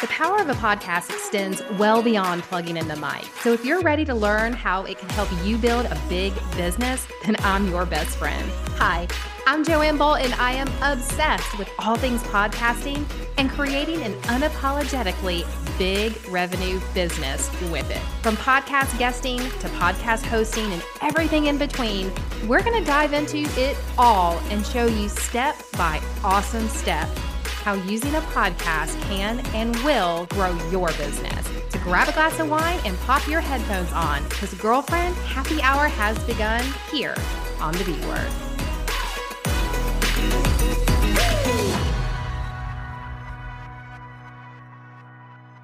The power of a podcast extends well beyond plugging in the mic. So if you're ready to learn how it can help you build a big business, then I'm your best friend. Hi, I'm Joanne Bolt, and I am obsessed with all things podcasting and creating an unapologetically big revenue business with it. From podcast guesting to podcast hosting and everything in between, we're going to dive into it all and show you step by awesome step how using a podcast can and will grow your business. So grab a glass of wine and pop your headphones on because, girlfriend, happy hour has begun here on the B Word.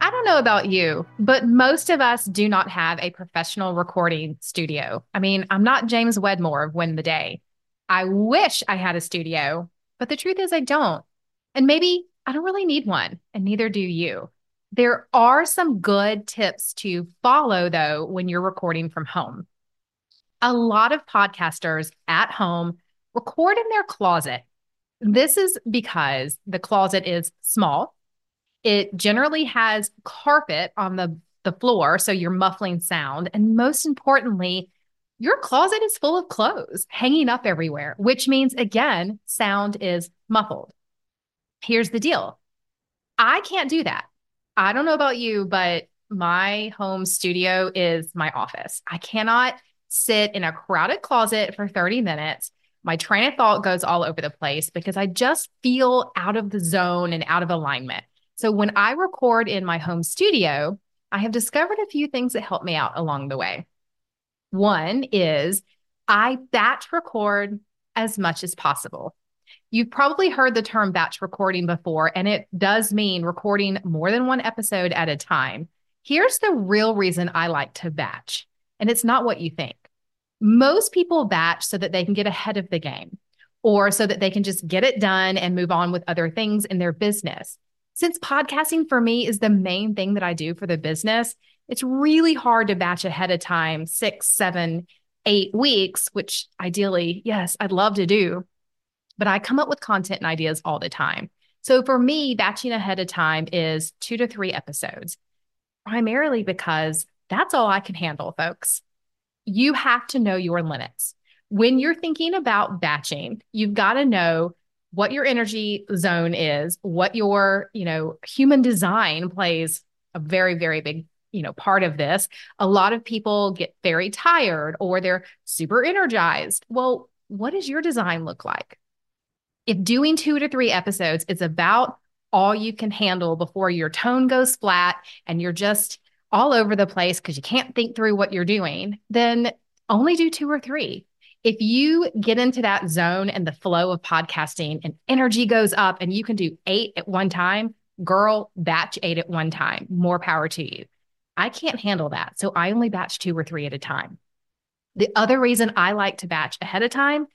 I don't know about you, but most of us do not have a professional recording studio. I mean, I'm not James Wedmore of Win the Day. I wish I had a studio, but the truth is, I don't. And maybe I don't really need one, and neither do you. There are some good tips to follow, though, when you're recording from home. A lot of podcasters at home record in their closet. This is because the closet is small. It generally has carpet on the, the floor, so you're muffling sound. And most importantly, your closet is full of clothes hanging up everywhere, which means, again, sound is muffled. Here's the deal I can't do that. I don't know about you, but my home studio is my office. I cannot sit in a crowded closet for 30 minutes. My train of thought goes all over the place because I just feel out of the zone and out of alignment. So when I record in my home studio, I have discovered a few things that help me out along the way. One is I batch record as much as possible. You've probably heard the term batch recording before, and it does mean recording more than one episode at a time. Here's the real reason I like to batch, and it's not what you think. Most people batch so that they can get ahead of the game or so that they can just get it done and move on with other things in their business. Since podcasting for me is the main thing that I do for the business, it's really hard to batch ahead of time six, seven, eight weeks, which ideally, yes, I'd love to do but I come up with content and ideas all the time. So for me, batching ahead of time is two to three episodes, primarily because that's all I can handle, folks. You have to know your limits. When you're thinking about batching, you've got to know what your energy zone is, what your, you know, human design plays a very, very big, you know, part of this. A lot of people get very tired or they're super energized. Well, what does your design look like? If doing two to three episodes is about all you can handle before your tone goes flat and you're just all over the place because you can't think through what you're doing, then only do two or three. If you get into that zone and the flow of podcasting and energy goes up and you can do eight at one time, girl, batch eight at one time. More power to you. I can't handle that. So I only batch two or three at a time. The other reason I like to batch ahead of time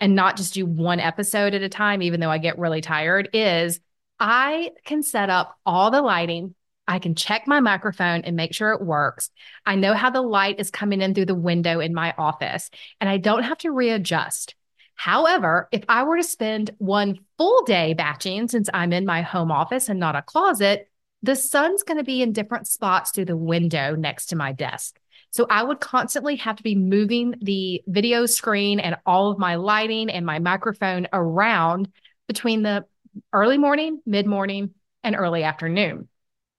and not just do one episode at a time, even though I get really tired, is I can set up all the lighting. I can check my microphone and make sure it works. I know how the light is coming in through the window in my office, and I don't have to readjust. However, if I were to spend one full day batching since I'm in my home office and not a closet, the sun's going to be in different spots through the window next to my desk. So I would constantly have to be moving the video screen and all of my lighting and my microphone around between the early morning, mid morning, and early afternoon.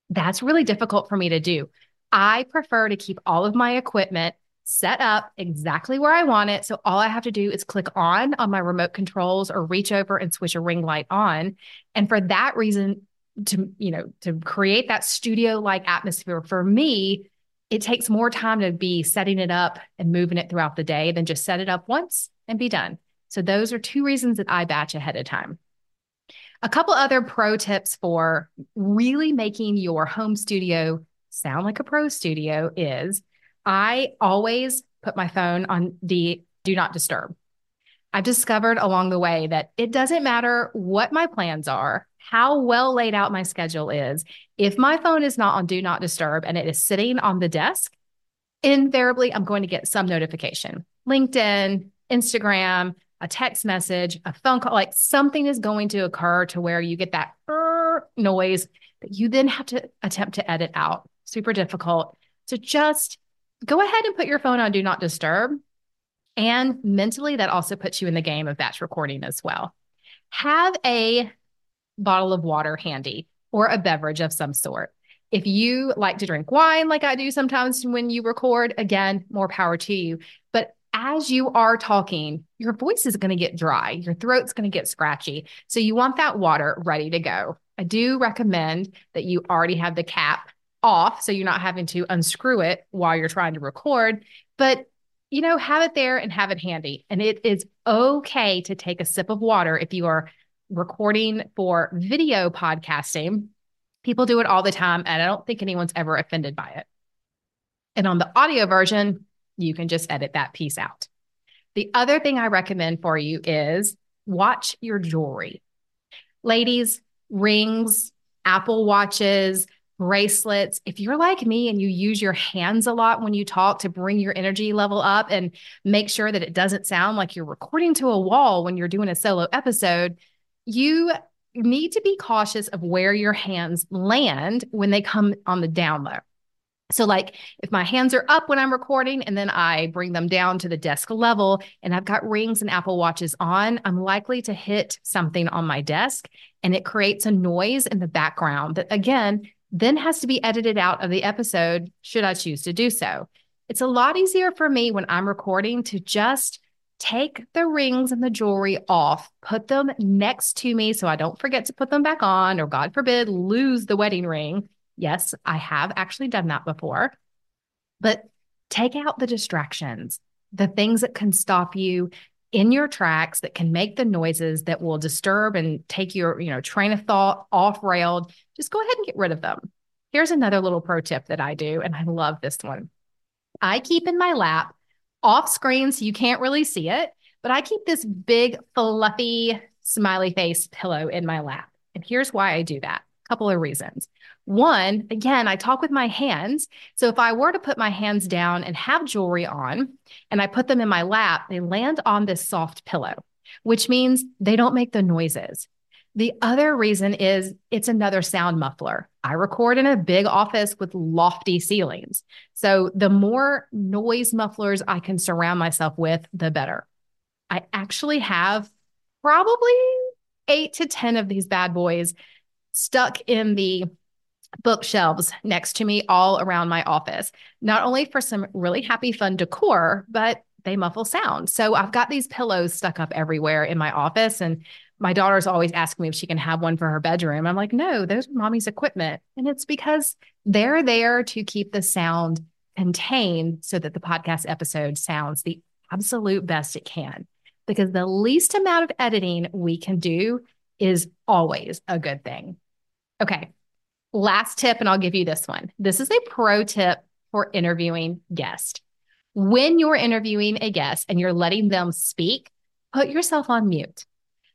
That's really difficult for me to do. I prefer to keep all of my equipment set up exactly where I want it. So all I have to do is click on on my remote controls or reach over and switch a ring light on. And for that reason, to you know, to create that studio like atmosphere for me, it takes more time to be setting it up and moving it throughout the day than just set it up once and be done. So those are two reasons that I batch ahead of time. A couple other pro tips for really making your home studio sound like a pro studio is I always put my phone on the do not disturb. I've discovered along the way that it doesn't matter what my plans are, how well laid out my schedule is, if my phone is not on do not disturb and it is sitting on the desk, invariably I'm going to get some notification. LinkedIn, Instagram, a text message, a phone call, like something is going to occur to where you get that er noise that you then have to attempt to edit out. Super difficult. So just go ahead and put your phone on do not disturb. And mentally, that also puts you in the game of batch recording as well. Have a bottle of water handy or a beverage of some sort. If you like to drink wine, like I do sometimes when you record, again, more power to you. But as you are talking, your voice is going to get dry, your throat's going to get scratchy. So you want that water ready to go. I do recommend that you already have the cap off so you're not having to unscrew it while you're trying to record. But you know, have it there and have it handy. And it is okay to take a sip of water if you are recording for video podcasting. People do it all the time, and I don't think anyone's ever offended by it. And on the audio version, you can just edit that piece out. The other thing I recommend for you is watch your jewelry. Ladies, rings, Apple watches, bracelets. If you're like me and you use your hands a lot when you talk to bring your energy level up and make sure that it doesn't sound like you're recording to a wall when you're doing a solo episode, you need to be cautious of where your hands land when they come on the down low. So, like if my hands are up when I'm recording and then I bring them down to the desk level and I've got rings and Apple Watches on, I'm likely to hit something on my desk and it creates a noise in the background that, again, then has to be edited out of the episode should I choose to do so. It's a lot easier for me when I'm recording to just take the rings and the jewelry off, put them next to me so I don't forget to put them back on, or God forbid, lose the wedding ring. Yes, I have actually done that before. But take out the distractions, the things that can stop you in your tracks that can make the noises that will disturb and take your, you know, train of thought off railed, just go ahead and get rid of them. Here's another little pro tip that I do, and I love this one. I keep in my lap off screen so you can't really see it, but I keep this big, fluffy, smiley face pillow in my lap. And here's why I do that. A couple of reasons. One, again, I talk with my hands. So if I were to put my hands down and have jewelry on and I put them in my lap, they land on this soft pillow, which means they don't make the noises. The other reason is it's another sound muffler. I record in a big office with lofty ceilings. So the more noise mufflers I can surround myself with, the better. I actually have probably eight to 10 of these bad boys stuck in the bookshelves next to me all around my office, not only for some really happy, fun decor, but they muffle sound. So I've got these pillows stuck up everywhere in my office. And my daughter's always asking me if she can have one for her bedroom. I'm like, no, those are mommy's equipment. And it's because they're there to keep the sound contained so that the podcast episode sounds the absolute best it can. Because the least amount of editing we can do is always a good thing. Okay, Last tip, and I'll give you this one. This is a pro tip for interviewing guests. When you're interviewing a guest and you're letting them speak, put yourself on mute.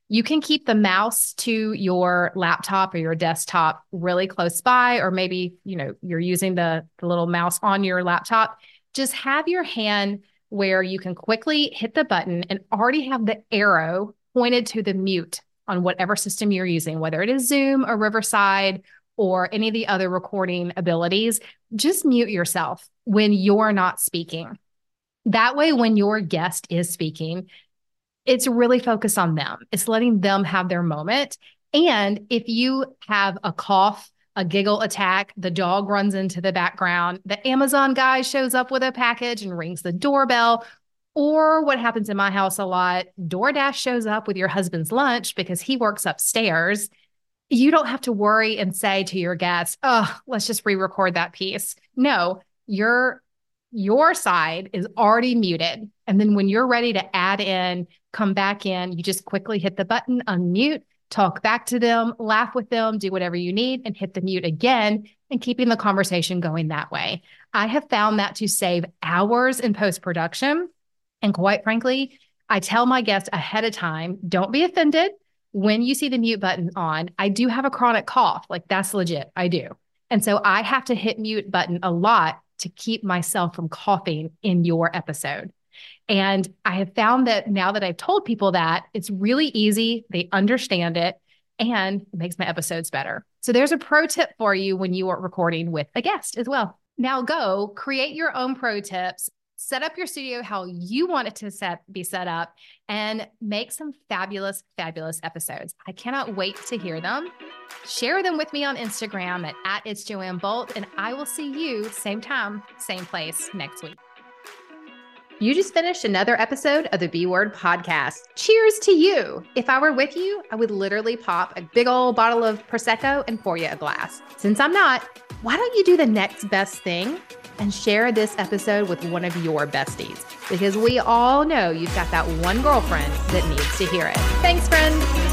You can keep the mouse to your laptop or your desktop really close by, or maybe, you know, you're using the, the little mouse on your laptop. Just have your hand where you can quickly hit the button and already have the arrow pointed to the mute on whatever system you're using, whether it is Zoom or Riverside or any of the other recording abilities, just mute yourself when you're not speaking. That way, when your guest is speaking, it's really focused on them. It's letting them have their moment. And if you have a cough, a giggle attack, the dog runs into the background, the Amazon guy shows up with a package and rings the doorbell, or what happens in my house a lot, DoorDash shows up with your husband's lunch because he works upstairs you don't have to worry and say to your guests, oh, let's just re-record that piece. No, your your side is already muted. And then when you're ready to add in, come back in, you just quickly hit the button, unmute, talk back to them, laugh with them, do whatever you need, and hit the mute again and keeping the conversation going that way. I have found that to save hours in post production. And quite frankly, I tell my guests ahead of time, don't be offended when you see the mute button on, I do have a chronic cough. Like that's legit. I do. And so I have to hit mute button a lot to keep myself from coughing in your episode. And I have found that now that I've told people that, it's really easy. They understand it. and it makes my episodes better. So there's a pro tip for you when you are recording with a guest as well. Now go create your own pro tips, set up your studio how you want it to set be set up and make some fabulous fabulous episodes. I cannot wait to hear them. Share them with me on Instagram at, at it's Joanne Bolt and I will see you same time, same place next week. You just finished another episode of the B Word podcast. Cheers to you. If I were with you, I would literally pop a big old bottle of Prosecco and pour you a glass. Since I'm not, why don't you do the next best thing and share this episode with one of your besties? Because we all know you've got that one girlfriend that needs to hear it. Thanks, friend.